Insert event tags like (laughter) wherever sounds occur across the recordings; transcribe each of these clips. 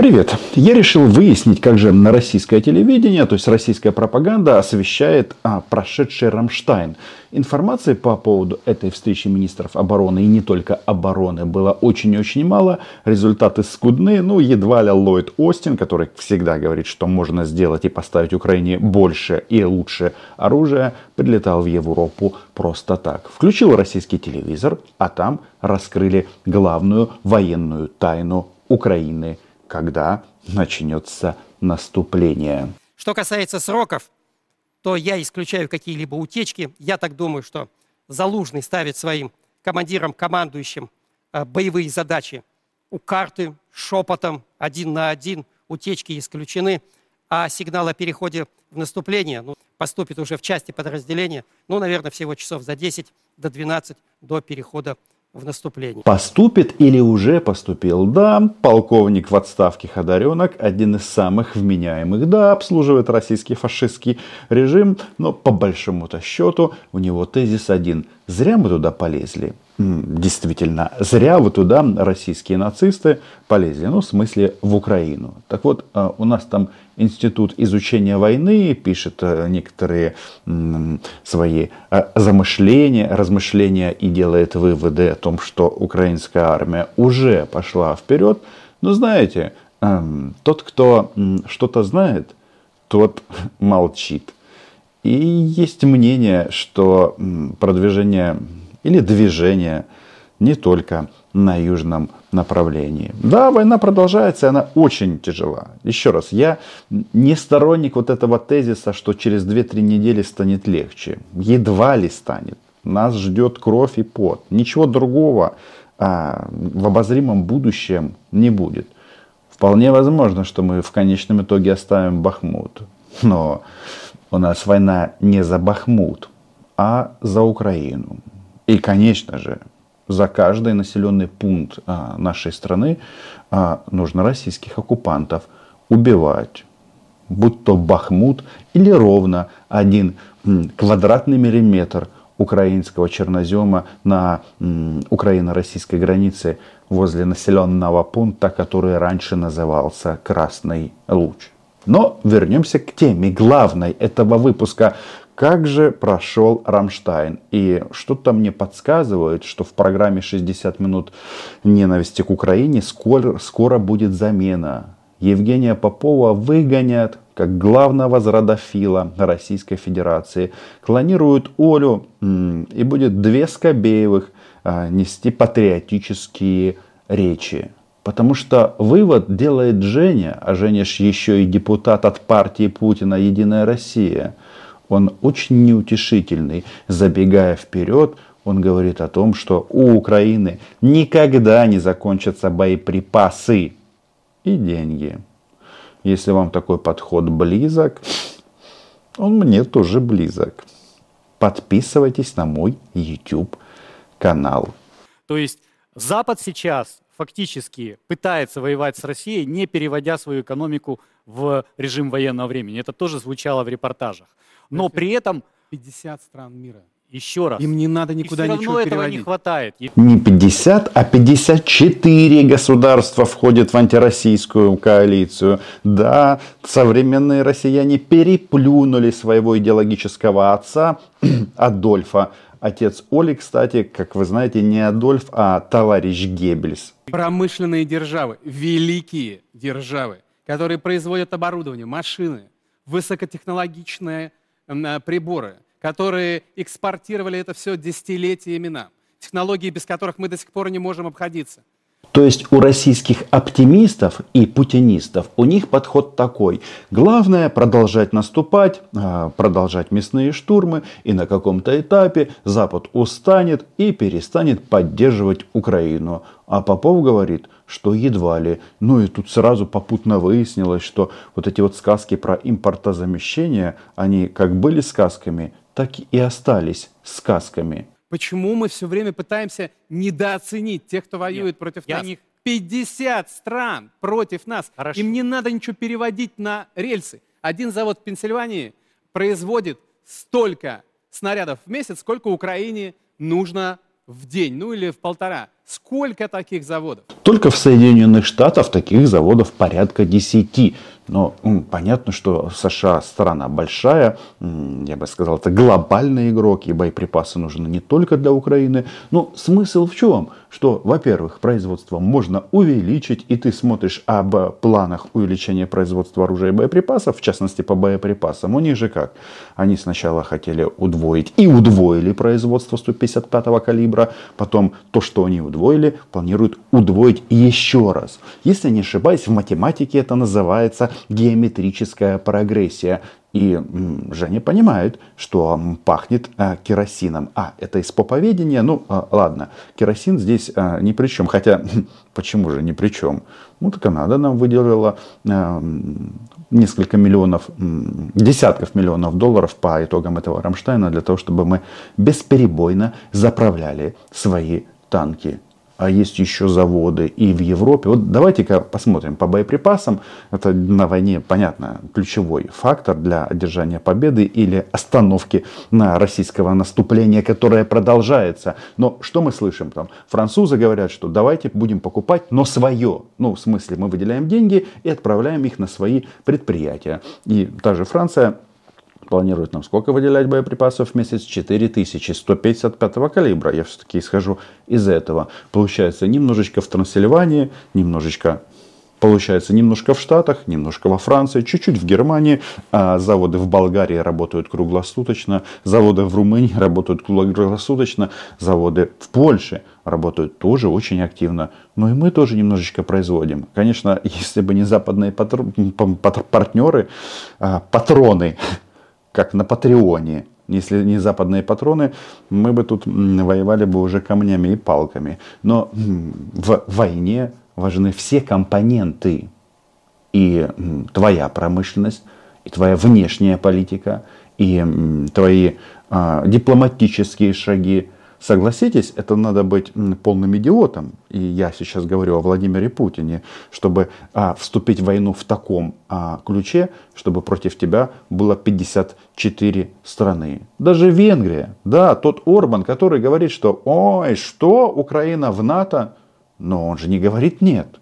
Привет! Я решил выяснить, как же на российское телевидение, то есть российская пропаганда, освещает а, прошедший Рамштайн. Информации по поводу этой встречи министров обороны и не только обороны было очень-очень мало. Результаты скудны. Ну, едва ли Ллойд Остин, который всегда говорит, что можно сделать и поставить Украине больше и лучше оружия, прилетал в Европу просто так. Включил российский телевизор, а там раскрыли главную военную тайну Украины – когда начнется наступление. Что касается сроков, то я исключаю какие-либо утечки. Я так думаю, что Залужный ставит своим командирам, командующим э, боевые задачи у карты, шепотом, один на один, утечки исключены, а сигнал о переходе в наступление ну, поступит уже в части подразделения, ну, наверное, всего часов за 10 до 12 до перехода в наступлении. Поступит или уже поступил? Да, полковник в отставке Ходоренок, один из самых вменяемых. Да, обслуживает российский фашистский режим, но по большому-то счету у него тезис один. Зря мы туда полезли. Действительно, зря вы туда, российские нацисты, полезли. Ну, в смысле, в Украину. Так вот, а, у нас там Институт изучения войны пишет э, некоторые свои э, замышления, размышления и делает выводы о том, что украинская армия уже пошла вперед. Но знаете, эм, тот, кто что-то знает, тот (laughs) молчит. И есть мнение, что продвижение или движение не только на южном направлении. Да, война продолжается, и она очень тяжела. Еще раз, я не сторонник вот этого тезиса, что через 2-3 недели станет легче. Едва ли станет. Нас ждет кровь и пот. Ничего другого а, в обозримом будущем не будет. Вполне возможно, что мы в конечном итоге оставим Бахмут. Но у нас война не за Бахмут, а за Украину. И, конечно же, за каждый населенный пункт а, нашей страны а, нужно российских оккупантов убивать. Будь то Бахмут или ровно один квадратный миллиметр украинского чернозема на украино-российской границе возле населенного пункта, который раньше назывался Красный Луч. Но вернемся к теме главной этого выпуска. Как же прошел Рамштайн? И что-то мне подсказывает, что в программе 60 минут ненависти к Украине скоро, скоро будет замена. Евгения Попова выгонят как главного зрадофила Российской Федерации. Клонируют Олю и будет две Скобеевых а, нести патриотические речи. Потому что вывод делает Женя, а Женя ж еще и депутат от партии Путина «Единая Россия» он очень неутешительный. Забегая вперед, он говорит о том, что у Украины никогда не закончатся боеприпасы и деньги. Если вам такой подход близок, он мне тоже близок. Подписывайтесь на мой YouTube канал. То есть Запад сейчас фактически пытается воевать с Россией, не переводя свою экономику в режим военного времени. Это тоже звучало в репортажах но при этом 50 стран мира. Еще раз. Им не надо никуда и все равно этого переводить. не хватает. Не 50, а 54 государства входят в антироссийскую коалицию. Да, современные россияне переплюнули своего идеологического отца (clears throat) Адольфа. Отец Оли, кстати, как вы знаете, не Адольф, а товарищ Геббельс. Промышленные державы, великие державы, которые производят оборудование, машины, высокотехнологичные Э, приборы, которые экспортировали это все десятилетиями нам. Технологии, без которых мы до сих пор не можем обходиться. То есть у российских оптимистов и путинистов у них подход такой. Главное продолжать наступать, а, продолжать мясные штурмы, и на каком-то этапе Запад устанет и перестанет поддерживать Украину. А Попов говорит, что едва ли. Ну и тут сразу попутно выяснилось, что вот эти вот сказки про импортозамещение, они как были сказками, так и остались сказками. Почему мы все время пытаемся недооценить тех, кто воюет Нет, против я... нас? 50 стран против нас. Хорошо. Им не надо ничего переводить на рельсы. Один завод в Пенсильвании производит столько снарядов в месяц, сколько Украине нужно в день, ну или в полтора. Сколько таких заводов? Только в Соединенных Штатах таких заводов порядка 10. Но понятно, что США страна большая, я бы сказал, это глобальный игрок, и боеприпасы нужны не только для Украины. Но смысл в чем? Что, во-первых, производство можно увеличить, и ты смотришь об планах увеличения производства оружия и боеприпасов, в частности по боеприпасам. У них же как? Они сначала хотели удвоить и удвоили производство 155 калибра, потом то, что они удвоили, планируют удвоить еще раз. Если не ошибаюсь, в математике это называется геометрическая прогрессия. И Женя понимает, что пахнет а, керосином. А, это из поповедения? Ну, а, ладно, керосин здесь а, ни при чем. Хотя, почему же ни при чем? Ну, так Канада нам выделила несколько миллионов, десятков миллионов долларов по итогам этого Рамштайна для того, чтобы мы бесперебойно заправляли свои танки есть еще заводы и в Европе. Вот давайте-ка посмотрим по боеприпасам. Это на войне, понятно, ключевой фактор для одержания победы или остановки на российского наступления, которое продолжается. Но что мы слышим там? Французы говорят, что давайте будем покупать, но свое. Ну, в смысле, мы выделяем деньги и отправляем их на свои предприятия. И та же Франция планирует нам сколько выделять боеприпасов в месяц? 4000, 155 калибра. Я все-таки исхожу из этого. Получается немножечко в Трансильвании, немножечко Получается, немножко в Штатах, немножко во Франции, чуть-чуть в Германии. А заводы в Болгарии работают круглосуточно, заводы в Румынии (laughs) работают круглосуточно, заводы в Польше работают тоже очень активно. Но и мы тоже немножечко производим. Конечно, (laughs) если бы не западные партнеры, а, патроны, (laughs) как на Патреоне. Если не западные патроны, мы бы тут воевали бы уже камнями и палками. Но в войне важны все компоненты. И твоя промышленность, и твоя внешняя политика, и твои а, дипломатические шаги, Согласитесь, это надо быть полным идиотом, и я сейчас говорю о Владимире Путине, чтобы а, вступить в войну в таком а, ключе, чтобы против тебя было 54 страны. Даже Венгрия, да, тот Орбан, который говорит, что ой, что, Украина в НАТО, но он же не говорит нет.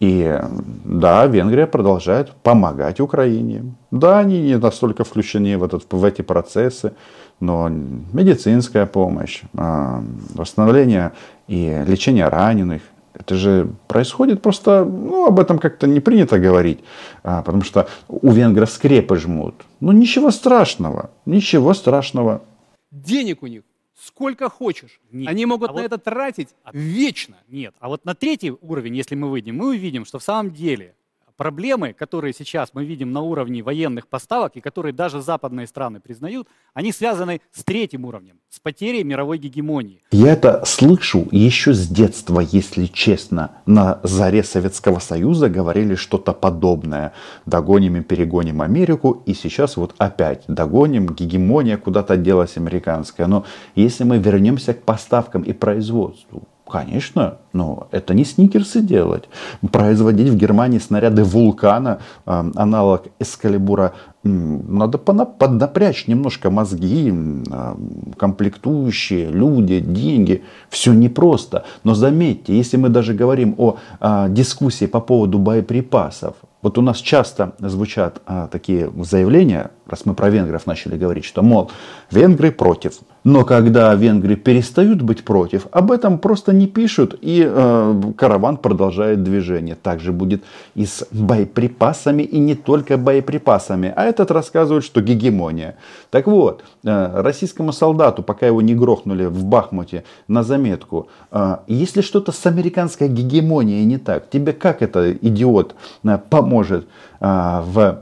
И да, Венгрия продолжает помогать Украине. Да, они не настолько включены в, этот, в эти процессы, но медицинская помощь, а, восстановление и лечение раненых, это же происходит просто, ну, об этом как-то не принято говорить, а, потому что у венгров скрепы жмут. Ну, ничего страшного, ничего страшного. Денег у них сколько хочешь. Нет. Они могут а на вот... это тратить а... вечно. Нет. А вот на третий уровень, если мы выйдем, мы увидим, что в самом деле проблемы, которые сейчас мы видим на уровне военных поставок и которые даже западные страны признают, они связаны с третьим уровнем, с потерей мировой гегемонии. Я это слышу еще с детства, если честно. На заре Советского Союза говорили что-то подобное. Догоним и перегоним Америку, и сейчас вот опять догоним, гегемония куда-то делась американская. Но если мы вернемся к поставкам и производству, Конечно, но это не сникерсы делать. Производить в Германии снаряды вулкана, э, аналог эскалибура, надо поднапрячь немножко мозги, э, комплектующие, люди, деньги. Все непросто. Но заметьте, если мы даже говорим о э, дискуссии по поводу боеприпасов, вот у нас часто звучат а, такие заявления, раз мы про венгров начали говорить, что, мол, венгры против. Но когда венгры перестают быть против, об этом просто не пишут, и э, караван продолжает движение. Также будет и с боеприпасами, и не только боеприпасами. А этот рассказывает, что гегемония. Так вот, э, российскому солдату, пока его не грохнули в Бахмуте, на заметку, э, если что-то с американской гегемонией не так, тебе как это, идиот, э, поможет э, в,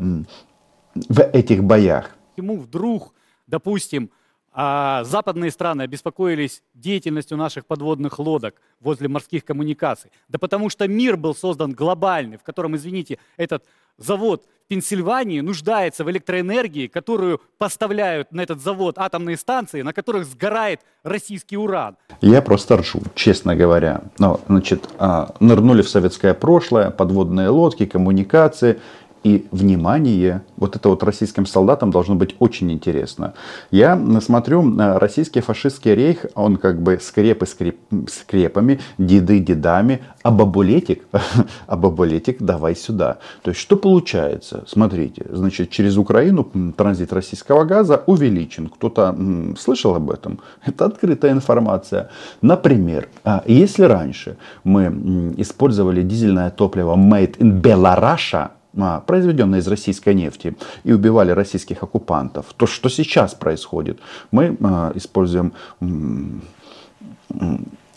в этих боях? Ему вдруг, допустим, а западные страны обеспокоились деятельностью наших подводных лодок возле морских коммуникаций. Да потому что мир был создан глобальный, в котором, извините, этот завод в Пенсильвании нуждается в электроэнергии, которую поставляют на этот завод атомные станции, на которых сгорает российский уран. Я просто ржу, честно говоря. Но, значит, а, нырнули в советское прошлое, подводные лодки, коммуникации – и внимание. Вот это вот российским солдатам должно быть очень интересно. Я смотрю, российский фашистский рейх, он как бы скрепы скреп, скрепами, деды дедами, а бабулетик, (laughs) а бабулетик давай сюда. То есть что получается? Смотрите, значит через Украину транзит российского газа увеличен. Кто-то слышал об этом? (laughs) Это открытая информация. Например, а, если раньше мы использовали дизельное топливо made in Belarus, а, произведенные из российской нефти, и убивали российских оккупантов, то что сейчас происходит? Мы а, используем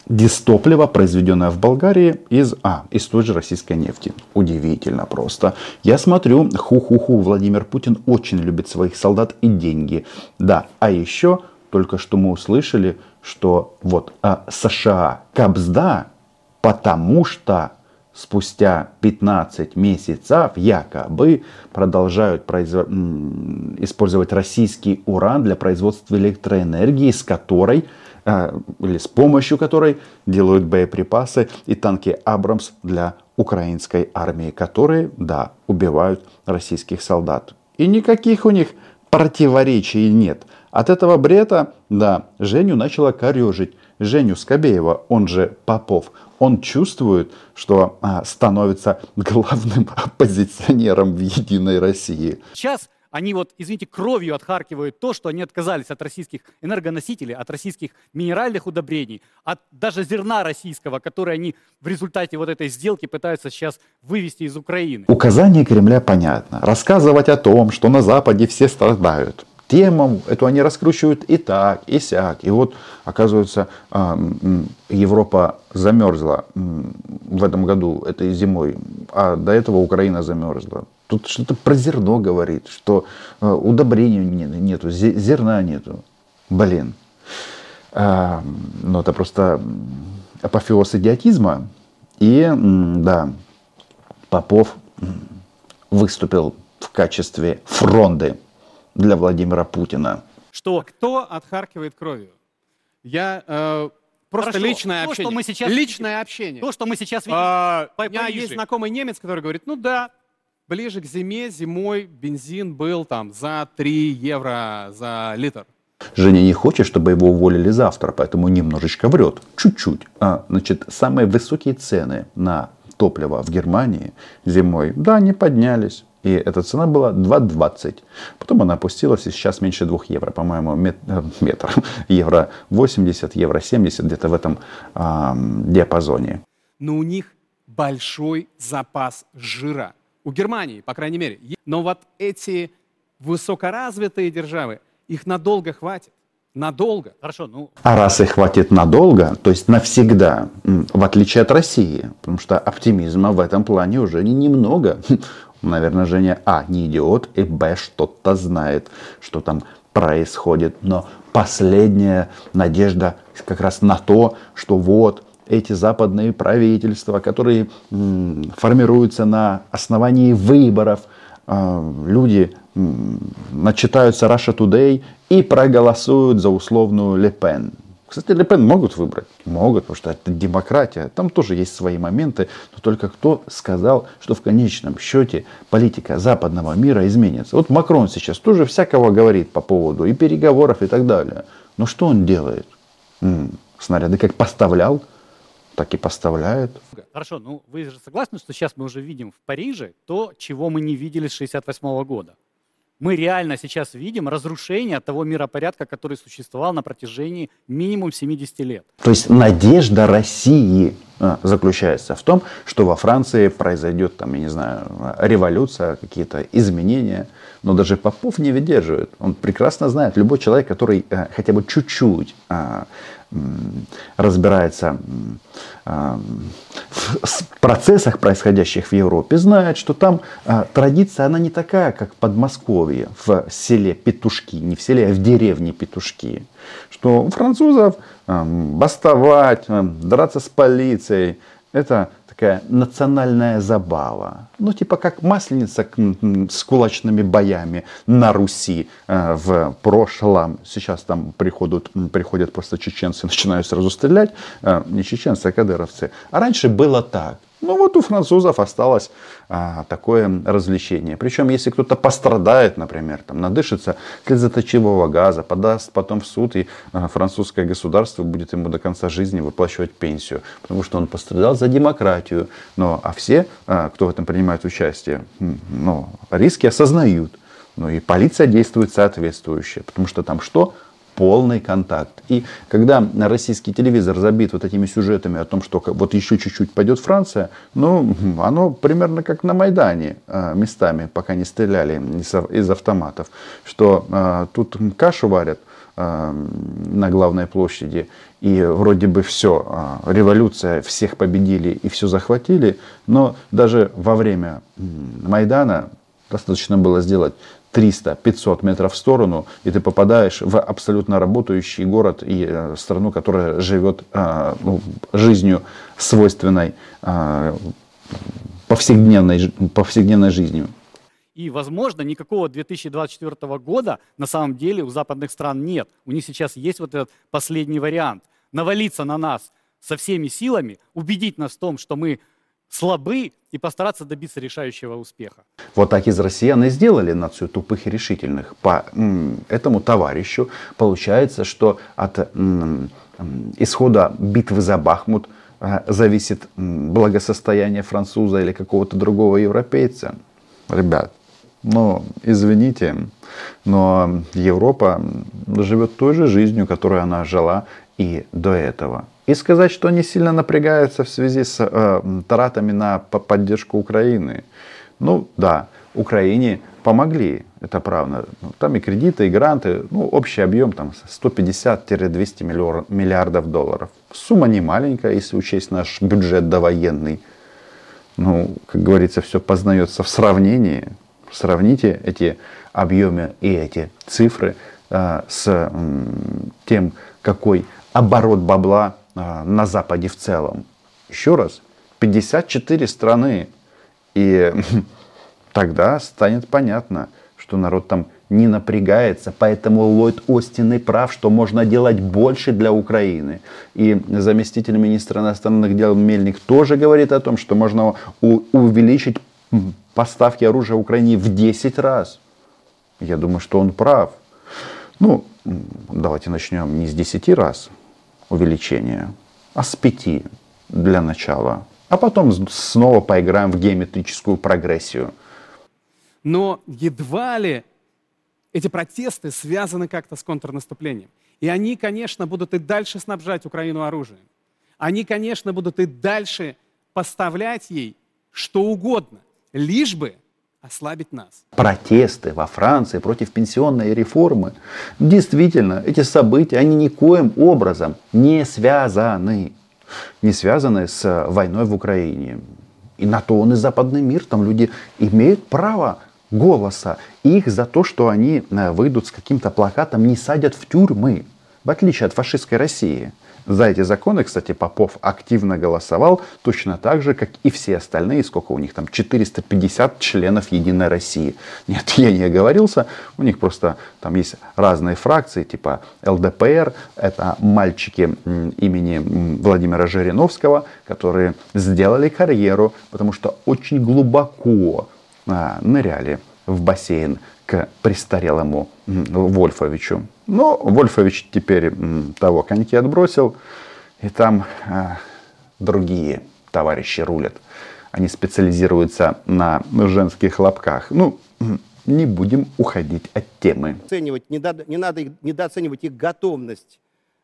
дистопливо, произведенное в Болгарии из, а, из той же российской нефти. Удивительно просто. Я смотрю, ху-ху-ху, Владимир Путин очень любит своих солдат и деньги. Да, а еще только что мы услышали, что вот а, США кабзда, потому что спустя 15 месяцев якобы продолжают производ... использовать российский уран для производства электроэнергии, с которой э, или с помощью которой делают боеприпасы и танки Абрамс для украинской армии, которые, да, убивают российских солдат. И никаких у них противоречий нет. От этого брета, да, Женю начала корежить. Женю Скобеева, он же Попов, он чувствует, что а, становится главным (laughs) оппозиционером в Единой России. Сейчас они вот, извините, кровью отхаркивают то, что они отказались от российских энергоносителей, от российских минеральных удобрений, от даже зерна российского, которое они в результате вот этой сделки пытаются сейчас вывести из Украины. Указание Кремля понятно. Рассказывать о том, что на Западе все страдают тему эту они раскручивают и так, и сяк. И вот, оказывается, а, Европа замерзла в этом году, этой зимой, а до этого Украина замерзла. Тут что-то про зерно говорит, что а, удобрений нету, зерна нету. Блин. А, ну, это просто апофеоз идиотизма. И, да, Попов выступил в качестве фронды для Владимира Путина. Что? Кто отхаркивает кровью? Я э, просто Хорошо. личное то, общение. Что мы сейчас личное видим, общение. То, что мы сейчас видим. А, у меня есть знакомый немец, который говорит, ну да, ближе к зиме, зимой бензин был там за 3 евро за литр. Женя не хочет, чтобы его уволили завтра, поэтому немножечко врет. Чуть-чуть. А, значит, самые высокие цены на топливо в Германии зимой, да, не поднялись. И эта цена была 2,20. Потом она опустилась и сейчас меньше 2 евро. По-моему, мет, э, метр. (laughs) Евро 80, евро 70, где-то в этом э, диапазоне. Но у них большой запас жира. У Германии, по крайней мере. Но вот эти высокоразвитые державы, их надолго хватит. Надолго. Хорошо, ну... А раз их хватит надолго, то есть навсегда, в отличие от России, потому что оптимизма в этом плане уже не немного. (laughs) Наверное, Женя, а, не идиот, и, б, что-то знает, что там происходит. Но последняя надежда как раз на то, что вот эти западные правительства, которые формируются на основании выборов, э, люди начитаются Russia Today и проголосуют за условную Лепен. Кстати, Лепен могут выбрать? Могут, потому что это демократия. Там тоже есть свои моменты. Но только кто сказал, что в конечном счете политика западного мира изменится? Вот Макрон сейчас тоже всякого говорит по поводу и переговоров и так далее. Но что он делает? М-м, снаряды как поставлял, так и поставляет. Хорошо, ну вы же согласны, что сейчас мы уже видим в Париже то, чего мы не видели с 1968 года? Мы реально сейчас видим разрушение того миропорядка, который существовал на протяжении минимум 70 лет. То есть надежда России а, заключается в том, что во Франции произойдет, там, я не знаю, революция, какие-то изменения. Но даже Попов не выдерживает. Он прекрасно знает, любой человек, который а, хотя бы чуть-чуть а, разбирается в процессах, происходящих в Европе, знает, что там а, традиция, она не такая, как в Подмосковье, в селе Петушки, не в селе, а в деревне Петушки. Что у французов бастовать, драться с полицией, это такая национальная забава. Ну, типа как масленица с кулачными боями на Руси э, в прошлом. Сейчас там приходят, приходят просто чеченцы, (laughs) начинают сразу стрелять. Э, не чеченцы, а кадыровцы. А раньше было так. Ну вот у французов осталось а, такое развлечение. Причем, если кто-то пострадает, например, там, надышится слезоточивого газа, подаст потом в суд, и а, французское государство будет ему до конца жизни выплачивать пенсию, потому что он пострадал за демократию. Но, а все, а, кто в этом принимает участие, ну, риски осознают. Ну и полиция действует соответствующе, потому что там что? Полный контакт. И когда российский телевизор забит вот этими сюжетами о том, что вот еще чуть-чуть пойдет Франция, ну, оно примерно как на Майдане а, местами, пока не стреляли из автоматов, что а, тут кашу варят а, на главной площади, и вроде бы все, революция, всех победили и все захватили, но даже во время Майдана достаточно было сделать 300-500 метров в сторону, и ты попадаешь в абсолютно работающий город и э, страну, которая живет а, ну, жизнью свойственной а, повседневной, повседневной жизнью. И, возможно, никакого 2024 года на самом деле у западных стран нет. У них сейчас есть вот этот последний вариант. Навалиться на нас со всеми силами, убедить нас в том, что мы слабы и постараться добиться решающего успеха. Вот так из россиян и сделали нацию тупых и решительных. По этому товарищу получается, что от исхода битвы за Бахмут э, зависит благосостояние француза или какого-то другого европейца. Ребят, ну, извините, но Европа живет той же жизнью, которой она жила и до этого. И сказать, что они сильно напрягаются в связи с э, тратами на поддержку Украины. Ну да, Украине помогли, это правда. Ну, там и кредиты, и гранты, ну общий объем там 150-200 миллиардов долларов. Сумма не маленькая, если учесть наш бюджет довоенный. Ну, как говорится, все познается в сравнении. Сравните эти объемы и эти цифры с э, тем, какой оборот бабла а, на Западе в целом. Еще раз, 54 страны. И (laughs) тогда станет понятно, что народ там не напрягается. Поэтому Ллойд Остин и прав, что можно делать больше для Украины. И заместитель министра иностранных дел Мельник тоже говорит о том, что можно увеличить поставки оружия Украине в 10 раз. Я думаю, что он прав. Ну, давайте начнем не с 10 раз, увеличения, а с 5 для начала. А потом снова поиграем в геометрическую прогрессию. Но едва ли эти протесты связаны как-то с контрнаступлением. И они, конечно, будут и дальше снабжать Украину оружием. Они, конечно, будут и дальше поставлять ей что угодно, лишь бы ослабить нас. Протесты во Франции против пенсионной реформы. Действительно, эти события, они никоим образом не связаны. Не связаны с войной в Украине. И на то он и западный мир. Там люди имеют право голоса. Их за то, что они э, выйдут с каким-то плакатом, не садят в тюрьмы. В отличие от фашистской России. За эти законы, кстати, Попов активно голосовал, точно так же, как и все остальные, сколько у них там, 450 членов Единой России. Нет, я не оговорился, у них просто там есть разные фракции, типа ЛДПР, это мальчики имени Владимира Жириновского, которые сделали карьеру, потому что очень глубоко а, ныряли в бассейн к престарелому Вольфовичу. Но Вольфович теперь того коньки отбросил, и там э, другие товарищи рулят. Они специализируются на женских лобках. Ну, не будем уходить от темы. Оценивать, не, надо, не надо недооценивать их готовность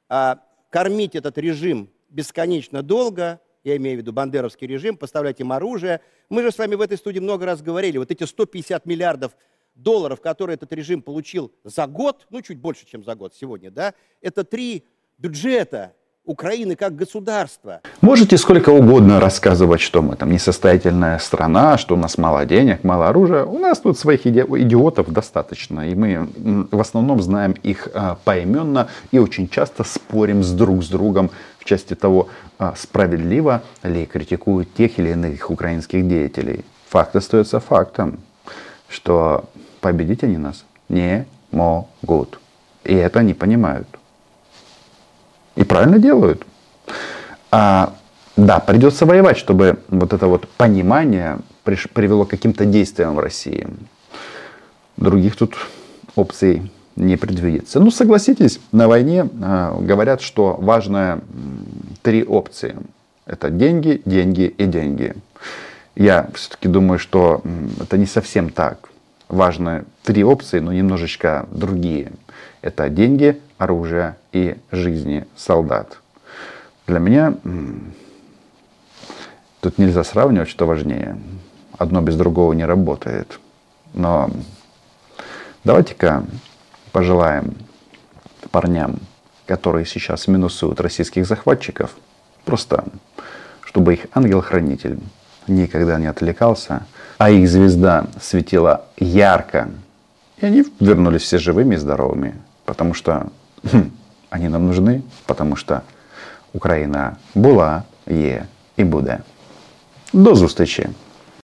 а, кормить этот режим бесконечно долго, я имею в виду бандеровский режим, поставлять им оружие. Мы же с вами в этой студии много раз говорили, вот эти 150 миллиардов долларов, которые этот режим получил за год, ну чуть больше, чем за год сегодня, да, это три бюджета Украины как государства. Можете сколько угодно рассказывать, что мы там несостоятельная страна, что у нас мало денег, мало оружия. У нас тут своих идиотов достаточно. И мы в основном знаем их а, поименно и очень часто спорим с друг с другом в части того, а, справедливо ли критикуют тех или иных украинских деятелей. Факт остается фактом, что победить они нас не могут. И это они понимают. И правильно делают. А Да, придется воевать, чтобы вот это вот понимание приш- привело к каким-то действиям в России. Других тут опций не предвидится. Ну, согласитесь, на войне э, говорят, что важно три опции. Это деньги, деньги и деньги. Я все-таки думаю, что это не совсем так. Важны три опции, но немножечко другие. Это деньги, оружие и жизни солдат. Для меня тут нельзя сравнивать, что важнее. Одно без другого не работает. Но давайте-ка пожелаем парням, которые сейчас минусуют российских захватчиков, просто чтобы их ангел-хранитель никогда не отвлекался, а их звезда светила ярко, и они вернулись все живыми и здоровыми, потому что хм, они нам нужны, потому что Україна була, є і буде. До зустрічі!